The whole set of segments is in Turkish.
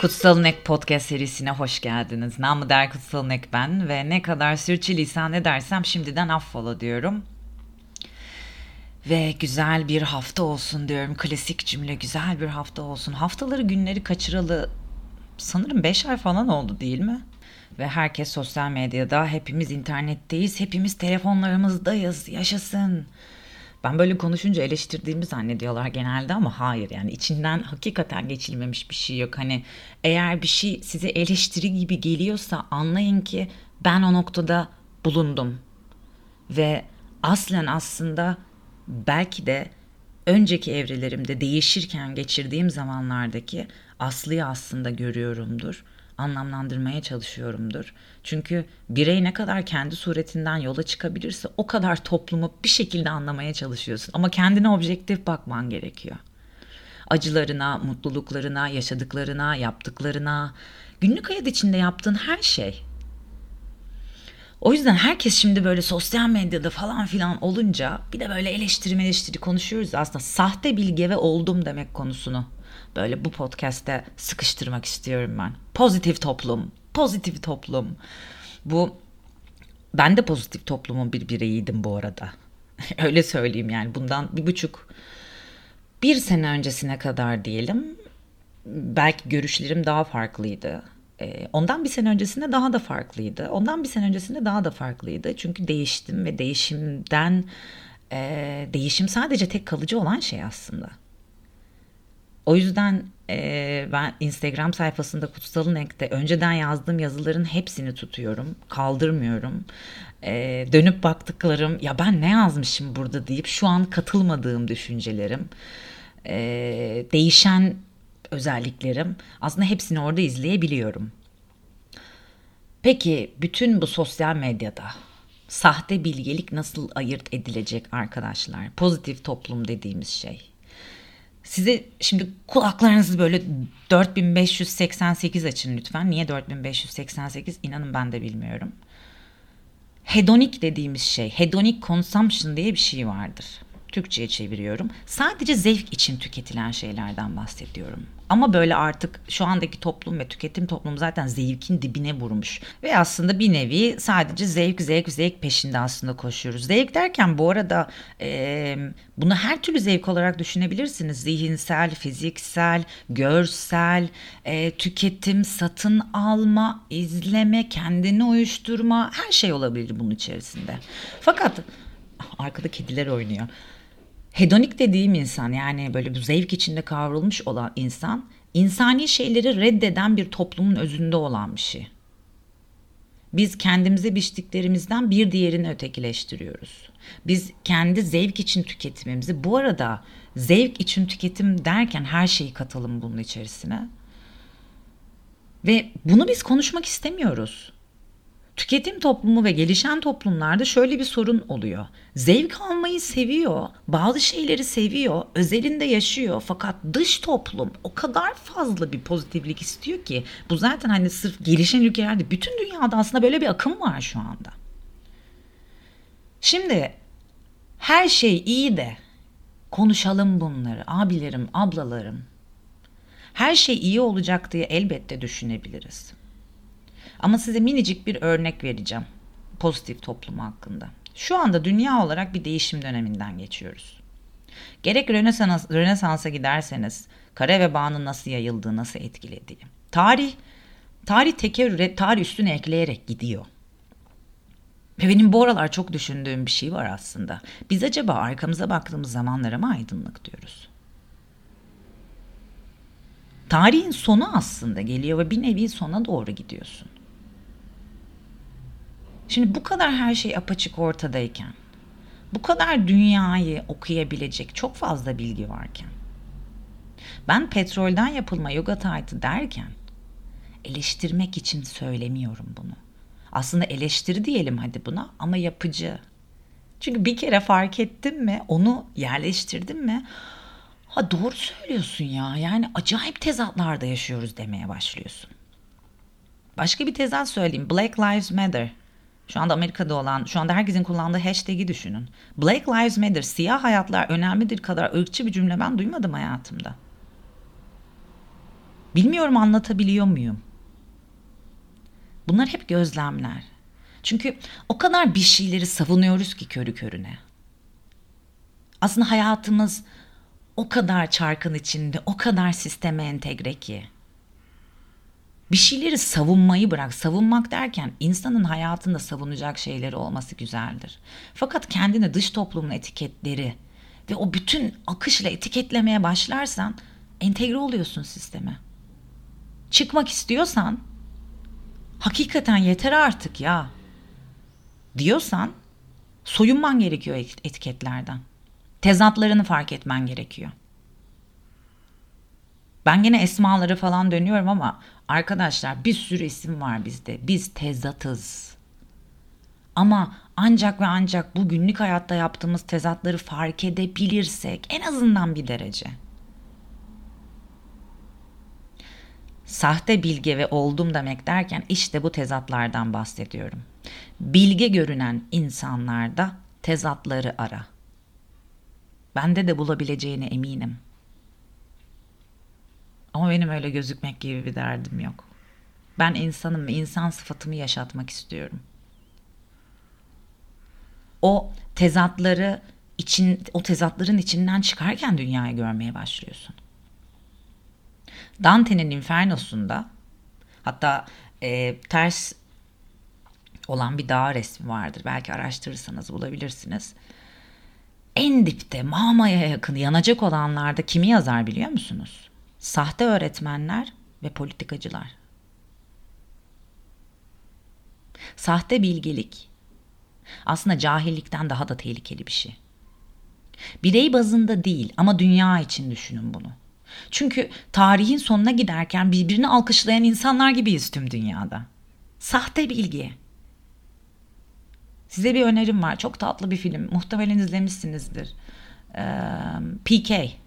Kutsal Nek Podcast serisine hoş geldiniz. Namı der Kutsal Nek ben ve ne kadar sürçülisan edersem şimdiden affola diyorum. Ve güzel bir hafta olsun diyorum. Klasik cümle güzel bir hafta olsun. Haftaları günleri kaçıralı sanırım 5 ay falan oldu değil mi? Ve herkes sosyal medyada, hepimiz internetteyiz, hepimiz telefonlarımızdayız, yaşasın. Ben böyle konuşunca eleştirdiğimi zannediyorlar genelde ama hayır yani içinden hakikaten geçilmemiş bir şey yok. Hani eğer bir şey size eleştiri gibi geliyorsa anlayın ki ben o noktada bulundum. Ve aslen aslında belki de önceki evrelerimde değişirken geçirdiğim zamanlardaki Aslı'yı aslında görüyorumdur anlamlandırmaya çalışıyorumdur. Çünkü birey ne kadar kendi suretinden yola çıkabilirse o kadar toplumu bir şekilde anlamaya çalışıyorsun. Ama kendine objektif bakman gerekiyor. Acılarına, mutluluklarına, yaşadıklarına, yaptıklarına, günlük hayat içinde yaptığın her şey. O yüzden herkes şimdi böyle sosyal medyada falan filan olunca bir de böyle eleştiri eleştiri konuşuyoruz aslında sahte bilge ve oldum demek konusunu böyle bu podcast'te sıkıştırmak istiyorum ben. Pozitif toplum, pozitif toplum. Bu ben de pozitif toplumun bir bireyiydim bu arada. Öyle söyleyeyim yani bundan bir buçuk bir sene öncesine kadar diyelim belki görüşlerim daha farklıydı. Ee, ondan bir sene öncesinde daha da farklıydı. Ondan bir sene öncesinde daha da farklıydı. Çünkü değiştim ve değişimden e, değişim sadece tek kalıcı olan şey aslında. O yüzden e, ben Instagram sayfasında Kutsal'ın Ek'te önceden yazdığım yazıların hepsini tutuyorum. Kaldırmıyorum. E, dönüp baktıklarım ya ben ne yazmışım burada deyip şu an katılmadığım düşüncelerim. E, değişen özelliklerim aslında hepsini orada izleyebiliyorum. Peki bütün bu sosyal medyada sahte bilgelik nasıl ayırt edilecek arkadaşlar? Pozitif toplum dediğimiz şey. Size şimdi kulaklarınızı böyle 4588 açın lütfen. Niye 4588? İnanın ben de bilmiyorum. Hedonik dediğimiz şey, hedonic consumption diye bir şey vardır. Türkçe'ye çeviriyorum. Sadece zevk için tüketilen şeylerden bahsediyorum. Ama böyle artık şu andaki toplum ve tüketim toplumu zaten zevkin dibine vurmuş. Ve aslında bir nevi sadece zevk zevk zevk peşinde aslında koşuyoruz. Zevk derken bu arada e, bunu her türlü zevk olarak düşünebilirsiniz. Zihinsel, fiziksel, görsel, e, tüketim, satın alma, izleme, kendini uyuşturma her şey olabilir bunun içerisinde. Fakat arkada kediler oynuyor hedonik dediğim insan yani böyle bir zevk içinde kavrulmuş olan insan insani şeyleri reddeden bir toplumun özünde olan bir şey. Biz kendimize biçtiklerimizden bir diğerini ötekileştiriyoruz. Biz kendi zevk için tüketimimizi bu arada zevk için tüketim derken her şeyi katalım bunun içerisine. Ve bunu biz konuşmak istemiyoruz. Tüketim toplumu ve gelişen toplumlarda şöyle bir sorun oluyor. Zevk almayı seviyor, bazı şeyleri seviyor, özelinde yaşıyor fakat dış toplum o kadar fazla bir pozitiflik istiyor ki bu zaten hani sırf gelişen ülkelerde bütün dünyada aslında böyle bir akım var şu anda. Şimdi her şey iyi de konuşalım bunları abilerim, ablalarım. Her şey iyi olacak diye elbette düşünebiliriz. Ama size minicik bir örnek vereceğim pozitif toplum hakkında. Şu anda dünya olarak bir değişim döneminden geçiyoruz. Gerek Rönesans, Rönesans'a giderseniz kara vebanın nasıl yayıldığı, nasıl etkilediği. Tarih, tarih tekerrür, tarih üstüne ekleyerek gidiyor. Ve benim bu aralar çok düşündüğüm bir şey var aslında. Biz acaba arkamıza baktığımız zamanlara mı aydınlık diyoruz? Tarihin sonu aslında geliyor ve bir nevi sona doğru gidiyorsun. Şimdi bu kadar her şey apaçık ortadayken, bu kadar dünyayı okuyabilecek çok fazla bilgi varken, ben petrolden yapılma yoga taytı derken eleştirmek için söylemiyorum bunu. Aslında eleştiri diyelim hadi buna ama yapıcı. Çünkü bir kere fark ettim mi, onu yerleştirdim mi, ha doğru söylüyorsun ya. Yani acayip tezatlarda yaşıyoruz demeye başlıyorsun. Başka bir tezat söyleyeyim. Black Lives Matter. Şu anda Amerika'da olan, şu anda herkesin kullandığı hashtag'i düşünün. Black Lives Matter, siyah hayatlar önemlidir kadar ırkçı bir cümle ben duymadım hayatımda. Bilmiyorum anlatabiliyor muyum? Bunlar hep gözlemler. Çünkü o kadar bir şeyleri savunuyoruz ki körü körüne. Aslında hayatımız o kadar çarkın içinde, o kadar sisteme entegre ki. Bir şeyleri savunmayı bırak. Savunmak derken insanın hayatında savunacak şeyleri olması güzeldir. Fakat kendini dış toplumun etiketleri ve o bütün akışla etiketlemeye başlarsan entegre oluyorsun sisteme. Çıkmak istiyorsan hakikaten yeter artık ya diyorsan soyunman gerekiyor etiketlerden. Tezatlarını fark etmen gerekiyor. Ben gene esmaları falan dönüyorum ama arkadaşlar bir sürü isim var bizde. Biz tezatız. Ama ancak ve ancak bu günlük hayatta yaptığımız tezatları fark edebilirsek en azından bir derece. Sahte bilge ve oldum demek derken işte bu tezatlardan bahsediyorum. Bilge görünen insanlarda tezatları ara. Bende de bulabileceğine eminim. Ama benim öyle gözükmek gibi bir derdim yok. Ben insanım insan sıfatımı yaşatmak istiyorum. O tezatları için o tezatların içinden çıkarken dünyayı görmeye başlıyorsun. Dante'nin Inferno'sunda hatta e, ters olan bir dağ resmi vardır. Belki araştırırsanız bulabilirsiniz. En dipte Mama'ya yakın yanacak olanlarda kimi yazar biliyor musunuz? Sahte öğretmenler ve politikacılar. Sahte bilgelik aslında cahillikten daha da tehlikeli bir şey. Birey bazında değil ama dünya için düşünün bunu. Çünkü tarihin sonuna giderken birbirini alkışlayan insanlar gibiyiz tüm dünyada. Sahte bilgi. Size bir önerim var. Çok tatlı bir film. Muhtemelen izlemişsinizdir. Ee, PK.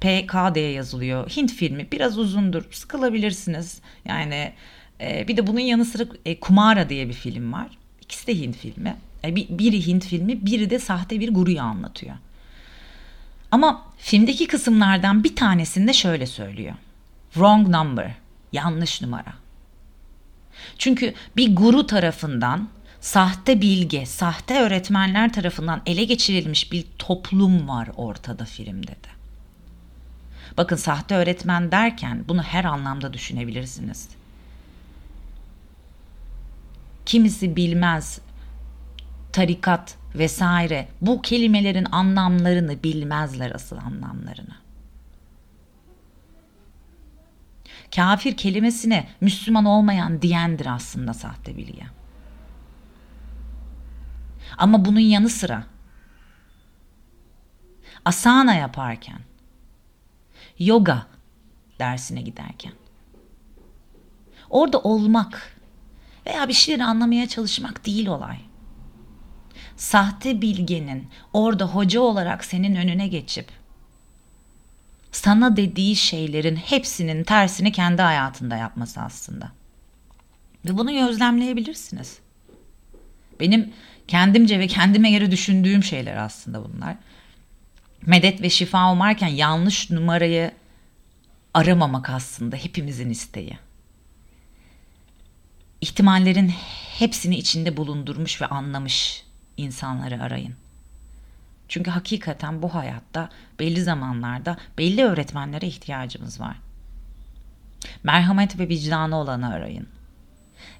PK diye yazılıyor. Hint filmi. Biraz uzundur. Sıkılabilirsiniz. Yani e, bir de bunun yanı sıra e, Kumara diye bir film var. İkisi de Hint filmi. E, bir, biri Hint filmi, biri de sahte bir guruyu anlatıyor. Ama filmdeki kısımlardan bir tanesinde şöyle söylüyor. Wrong number. Yanlış numara. Çünkü bir guru tarafından sahte bilge, sahte öğretmenler tarafından ele geçirilmiş bir toplum var ortada filmde de. Bakın sahte öğretmen derken bunu her anlamda düşünebilirsiniz. Kimisi bilmez tarikat vesaire bu kelimelerin anlamlarını bilmezler asıl anlamlarını. Kafir kelimesine Müslüman olmayan diyendir aslında sahte bilgi. Ama bunun yanı sıra asana yaparken, yoga dersine giderken, orada olmak veya bir şeyleri anlamaya çalışmak değil olay. Sahte bilgenin orada hoca olarak senin önüne geçip sana dediği şeylerin hepsinin tersini kendi hayatında yapması aslında. Ve bunu gözlemleyebilirsiniz. Benim kendimce ve kendime göre düşündüğüm şeyler aslında bunlar. Medet ve şifa umarken yanlış numarayı aramamak aslında hepimizin isteği. İhtimallerin hepsini içinde bulundurmuş ve anlamış insanları arayın. Çünkü hakikaten bu hayatta belli zamanlarda belli öğretmenlere ihtiyacımız var. Merhamet ve vicdanı olanı arayın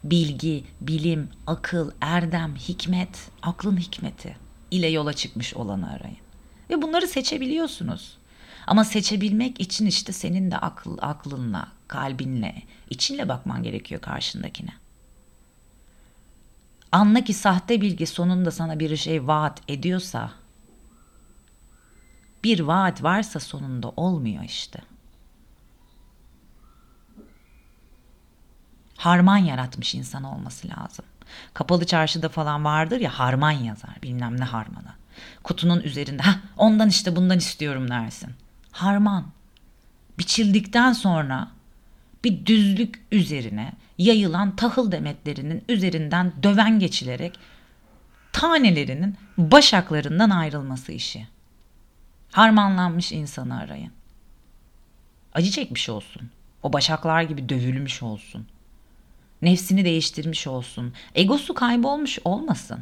bilgi, bilim, akıl, erdem, hikmet, aklın hikmeti ile yola çıkmış olanı arayın. Ve bunları seçebiliyorsunuz. Ama seçebilmek için işte senin de akıl, aklınla, kalbinle, içinle bakman gerekiyor karşındakine. Anla ki sahte bilgi sonunda sana bir şey vaat ediyorsa, bir vaat varsa sonunda olmuyor işte.'' harman yaratmış insan olması lazım. Kapalı çarşıda falan vardır ya harman yazar bilmem ne harmanı. Kutunun üzerinde ha ondan işte bundan istiyorum dersin. Harman. Biçildikten sonra bir düzlük üzerine yayılan tahıl demetlerinin üzerinden döven geçilerek tanelerinin başaklarından ayrılması işi. Harmanlanmış insanı arayın. Acı çekmiş olsun. O başaklar gibi dövülmüş olsun. Nefsini değiştirmiş olsun. Egosu kaybolmuş olmasın.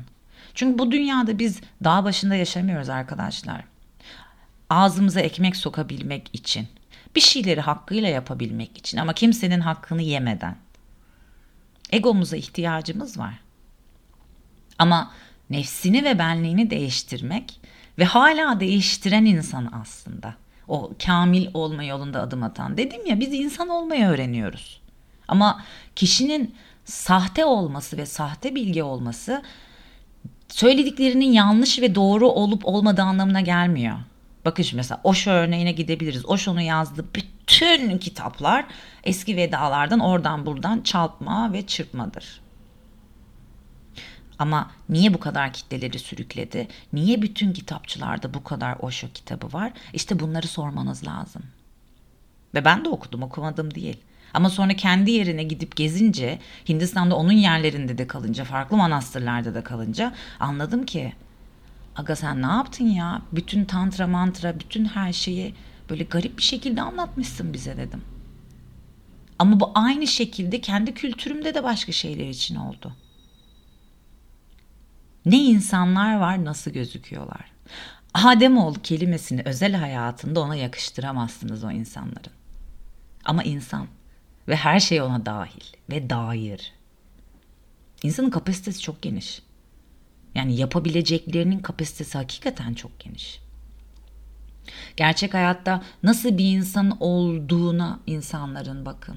Çünkü bu dünyada biz dağ başında yaşamıyoruz arkadaşlar. Ağzımıza ekmek sokabilmek için. Bir şeyleri hakkıyla yapabilmek için ama kimsenin hakkını yemeden. Egomuza ihtiyacımız var. Ama nefsini ve benliğini değiştirmek ve hala değiştiren insan aslında. O kamil olma yolunda adım atan. Dedim ya biz insan olmayı öğreniyoruz. Ama kişinin sahte olması ve sahte bilgi olması söylediklerinin yanlış ve doğru olup olmadığı anlamına gelmiyor. Bakın şimdi mesela Osho örneğine gidebiliriz. Osho'nun yazdığı bütün kitaplar eski vedalardan oradan buradan çalpma ve çırpmadır. Ama niye bu kadar kitleleri sürükledi? Niye bütün kitapçılarda bu kadar Osho kitabı var? İşte bunları sormanız lazım. Ve ben de okudum, okumadım değil. Ama sonra kendi yerine gidip gezince, Hindistan'da onun yerlerinde de kalınca, farklı manastırlarda da kalınca anladım ki Aga sen ne yaptın ya? Bütün tantra mantra, bütün her şeyi böyle garip bir şekilde anlatmışsın bize dedim. Ama bu aynı şekilde kendi kültürümde de başka şeyler için oldu. Ne insanlar var nasıl gözüküyorlar. Ademoğlu kelimesini özel hayatında ona yakıştıramazsınız o insanların. Ama insan ve her şey ona dahil ve dair. İnsanın kapasitesi çok geniş. Yani yapabileceklerinin kapasitesi hakikaten çok geniş. Gerçek hayatta nasıl bir insan olduğuna insanların bakın.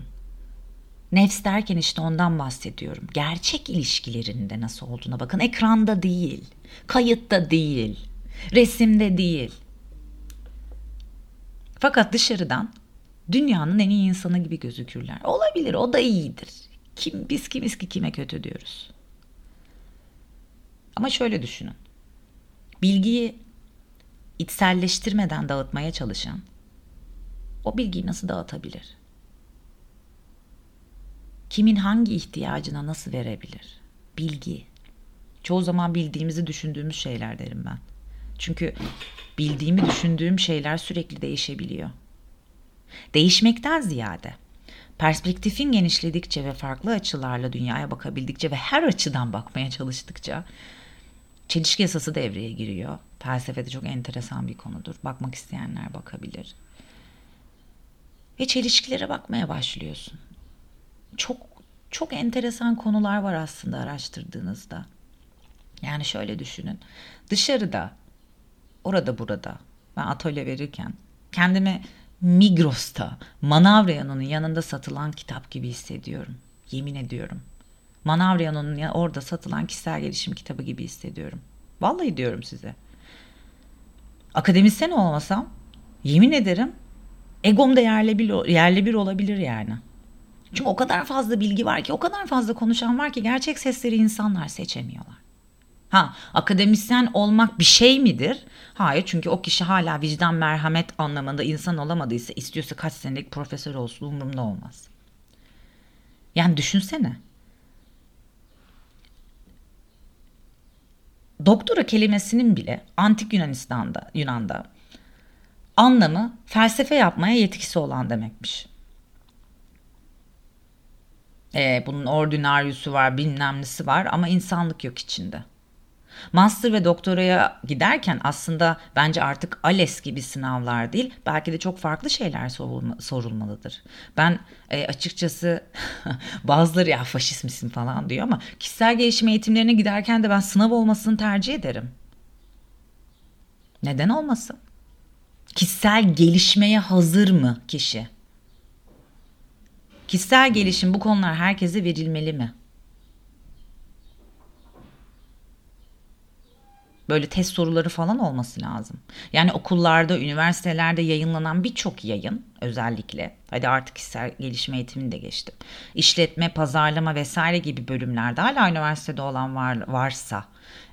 Nefs derken işte ondan bahsediyorum. Gerçek ilişkilerinde nasıl olduğuna bakın. Ekranda değil, kayıtta değil, resimde değil. Fakat dışarıdan dünyanın en iyi insanı gibi gözükürler. Olabilir, o da iyidir. Kim biz kimiz ki kime kötü diyoruz. Ama şöyle düşünün. Bilgiyi içselleştirmeden dağıtmaya çalışan o bilgiyi nasıl dağıtabilir? Kimin hangi ihtiyacına nasıl verebilir? Bilgi. Çoğu zaman bildiğimizi düşündüğümüz şeyler derim ben. Çünkü bildiğimi düşündüğüm şeyler sürekli değişebiliyor. Değişmekten ziyade perspektifin genişledikçe ve farklı açılarla dünyaya bakabildikçe ve her açıdan bakmaya çalıştıkça çelişki yasası devreye giriyor. Felsefede çok enteresan bir konudur. Bakmak isteyenler bakabilir. Ve çelişkilere bakmaya başlıyorsun. Çok çok enteresan konular var aslında araştırdığınızda. Yani şöyle düşünün. Dışarıda, orada burada ben atölye verirken kendimi Migros'ta, Manavria'nın yanında satılan kitap gibi hissediyorum. Yemin ediyorum. Manavria'nın orada satılan kişisel gelişim kitabı gibi hissediyorum. Vallahi diyorum size. Akademisyen olmasam yemin ederim egom da yerle bir, yerle bir olabilir yani. Çünkü o kadar fazla bilgi var ki, o kadar fazla konuşan var ki gerçek sesleri insanlar seçemiyorlar. Ha, akademisyen olmak bir şey midir? Hayır çünkü o kişi hala vicdan merhamet anlamında insan olamadıysa istiyorsa kaç senelik profesör olsun umurumda olmaz. Yani düşünsene. Doktora kelimesinin bile antik Yunanistan'da, Yunan'da anlamı felsefe yapmaya yetkisi olan demekmiş. Ee, bunun ordinaryusu var, bilmemlisi var ama insanlık yok içinde. Master ve doktoraya giderken aslında bence artık ALES gibi sınavlar değil belki de çok farklı şeyler sorulma, sorulmalıdır. Ben e, açıkçası bazıları ya faşist misin falan diyor ama kişisel gelişim eğitimlerine giderken de ben sınav olmasını tercih ederim. Neden olmasın? Kişisel gelişmeye hazır mı kişi? Kişisel gelişim bu konular herkese verilmeli mi? Böyle test soruları falan olması lazım. Yani okullarda, üniversitelerde yayınlanan birçok yayın özellikle. Hadi artık kişisel gelişme eğitimini de geçtim. İşletme, pazarlama vesaire gibi bölümlerde hala üniversitede olan var, varsa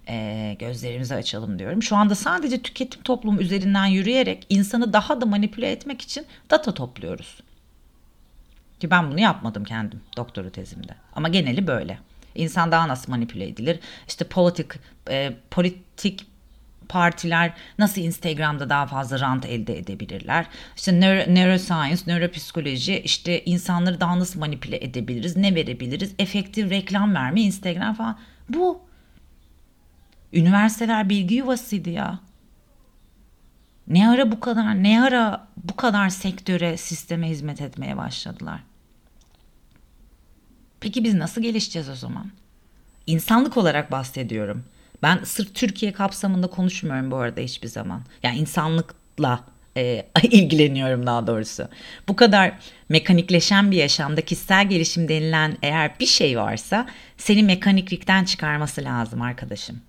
e, gözlerimizi açalım diyorum. Şu anda sadece tüketim toplumu üzerinden yürüyerek insanı daha da manipüle etmek için data topluyoruz. Ki ben bunu yapmadım kendim doktora tezimde. Ama geneli böyle. İnsan daha nasıl manipüle edilir? İşte politik, e, politik partiler nasıl Instagram'da daha fazla rant elde edebilirler? İşte neuro, neuroscience, nöropsikoloji, işte insanları daha nasıl manipüle edebiliriz, ne verebiliriz, efektif reklam verme, Instagram falan. Bu. Üniversiteler bilgi yuvasıydı ya. Ne ara bu kadar, ne ara bu kadar sektöre, sisteme hizmet etmeye başladılar? Peki biz nasıl gelişeceğiz o zaman? İnsanlık olarak bahsediyorum. Ben sırf Türkiye kapsamında konuşmuyorum bu arada hiçbir zaman. Yani insanlıkla e, ilgileniyorum daha doğrusu. Bu kadar mekanikleşen bir yaşamda kişisel gelişim denilen eğer bir şey varsa seni mekaniklikten çıkarması lazım arkadaşım.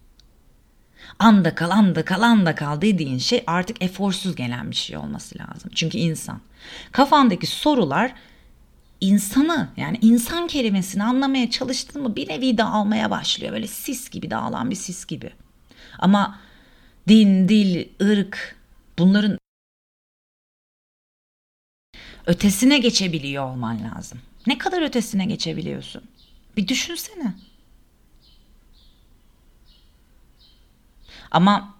Anda kal, anda kal, anda kal dediğin şey artık eforsuz gelen bir şey olması lazım. Çünkü insan. Kafandaki sorular insanı yani insan kelimesini anlamaya çalıştın mı bir nevi dağılmaya başlıyor. Böyle sis gibi dağılan bir sis gibi. Ama din, dil, ırk bunların ötesine geçebiliyor olman lazım. Ne kadar ötesine geçebiliyorsun? Bir düşünsene. Ama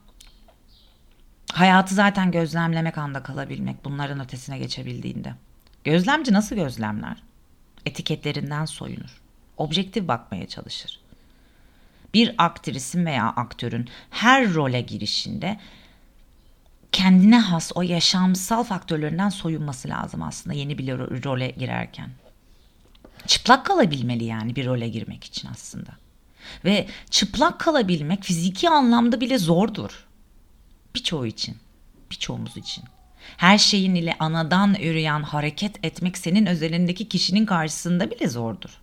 hayatı zaten gözlemlemek anda kalabilmek bunların ötesine geçebildiğinde. Gözlemci nasıl gözlemler? Etiketlerinden soyunur. Objektif bakmaya çalışır. Bir aktrisin veya aktörün her role girişinde kendine has o yaşamsal faktörlerinden soyunması lazım aslında yeni bir role girerken. Çıplak kalabilmeli yani bir role girmek için aslında. Ve çıplak kalabilmek fiziki anlamda bile zordur. Birçoğu için, birçoğumuz için. Her şeyin ile anadan üreyen hareket etmek senin özelindeki kişinin karşısında bile zordur.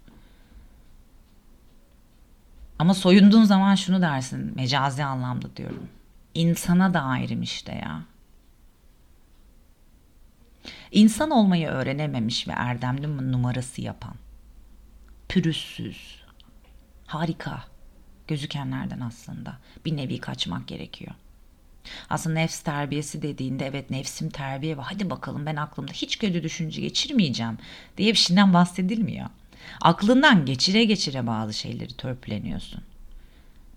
Ama soyunduğun zaman şunu dersin, mecazi anlamda diyorum. İnsana dairim işte ya. İnsan olmayı öğrenememiş ve erdemli numarası yapan, pürüzsüz, harika gözükenlerden aslında bir nevi kaçmak gerekiyor. Aslında nefs terbiyesi dediğinde evet nefsim terbiye ve hadi bakalım ben aklımda hiç kötü düşünce geçirmeyeceğim diye bir şeyden bahsedilmiyor. Aklından geçire geçire bazı şeyleri törpüleniyorsun.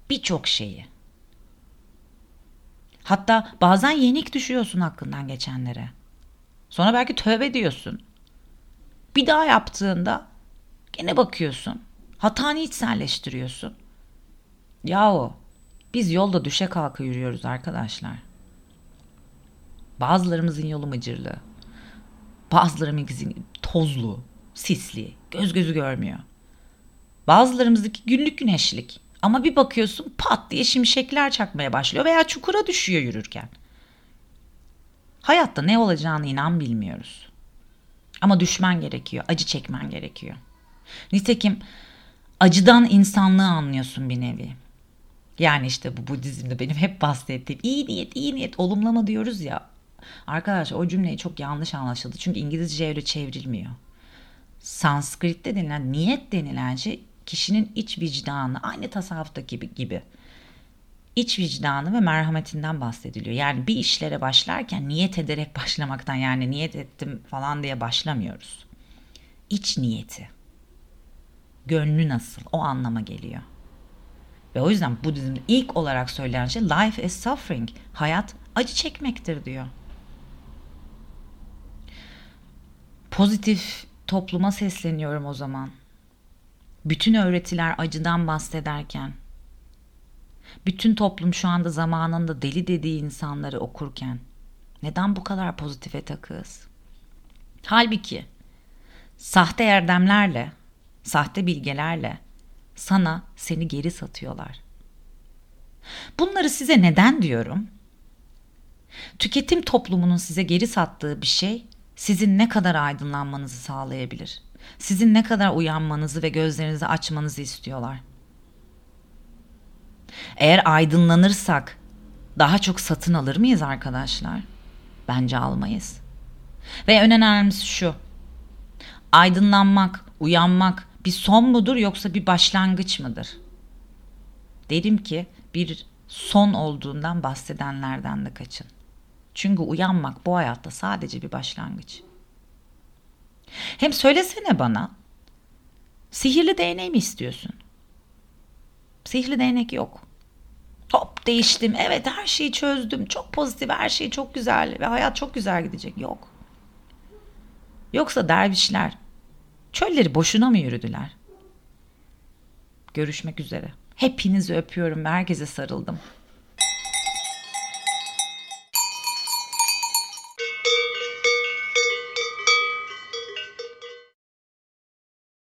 Birçok şeyi. Hatta bazen yenik düşüyorsun aklından geçenlere. Sonra belki tövbe diyorsun. Bir daha yaptığında gene bakıyorsun. Hatanı içselleştiriyorsun. Yahu biz yolda düşe kalka yürüyoruz arkadaşlar. Bazılarımızın yolu mıcırlı. Bazılarımızın tozlu, sisli, göz gözü görmüyor. Bazılarımızdaki günlük güneşlik. Ama bir bakıyorsun pat diye şimşekler çakmaya başlıyor veya çukura düşüyor yürürken. Hayatta ne olacağını inan bilmiyoruz. Ama düşmen gerekiyor, acı çekmen gerekiyor. Nitekim acıdan insanlığı anlıyorsun bir nevi. Yani işte bu Budizm'de benim hep bahsettiğim iyi niyet, iyi niyet, olumlama diyoruz ya. Arkadaşlar o cümleyi çok yanlış anlaşıldı. Çünkü İngilizce öyle çevrilmiyor. Sanskrit'te denilen niyet denilen şey kişinin iç vicdanı aynı tasavvuftaki gibi, gibi iç vicdanı ve merhametinden bahsediliyor. Yani bir işlere başlarken niyet ederek başlamaktan yani niyet ettim falan diye başlamıyoruz. İç niyeti. Gönlü nasıl o anlama geliyor. Ve o yüzden Budizm'de ilk olarak söylenen şey life is suffering. Hayat acı çekmektir diyor. Pozitif topluma sesleniyorum o zaman. Bütün öğretiler acıdan bahsederken, bütün toplum şu anda zamanında deli dediği insanları okurken neden bu kadar pozitife takığız? Halbuki sahte erdemlerle, sahte bilgelerle sana seni geri satıyorlar. Bunları size neden diyorum? Tüketim toplumunun size geri sattığı bir şey sizin ne kadar aydınlanmanızı sağlayabilir. Sizin ne kadar uyanmanızı ve gözlerinizi açmanızı istiyorlar. Eğer aydınlanırsak daha çok satın alır mıyız arkadaşlar? Bence almayız. Ve en önemlisi şu. Aydınlanmak, uyanmak bir son mudur yoksa bir başlangıç mıdır? Derim ki bir son olduğundan bahsedenlerden de kaçın. Çünkü uyanmak bu hayatta sadece bir başlangıç. Hem söylesene bana, sihirli değneği mi istiyorsun? Sihirli değnek yok. hop değiştim. Evet her şeyi çözdüm. Çok pozitif her şey çok güzel ve hayat çok güzel gidecek. Yok. Yoksa dervişler çölleri boşuna mı yürüdüler? Görüşmek üzere. Hepinizi öpüyorum ve herkese sarıldım.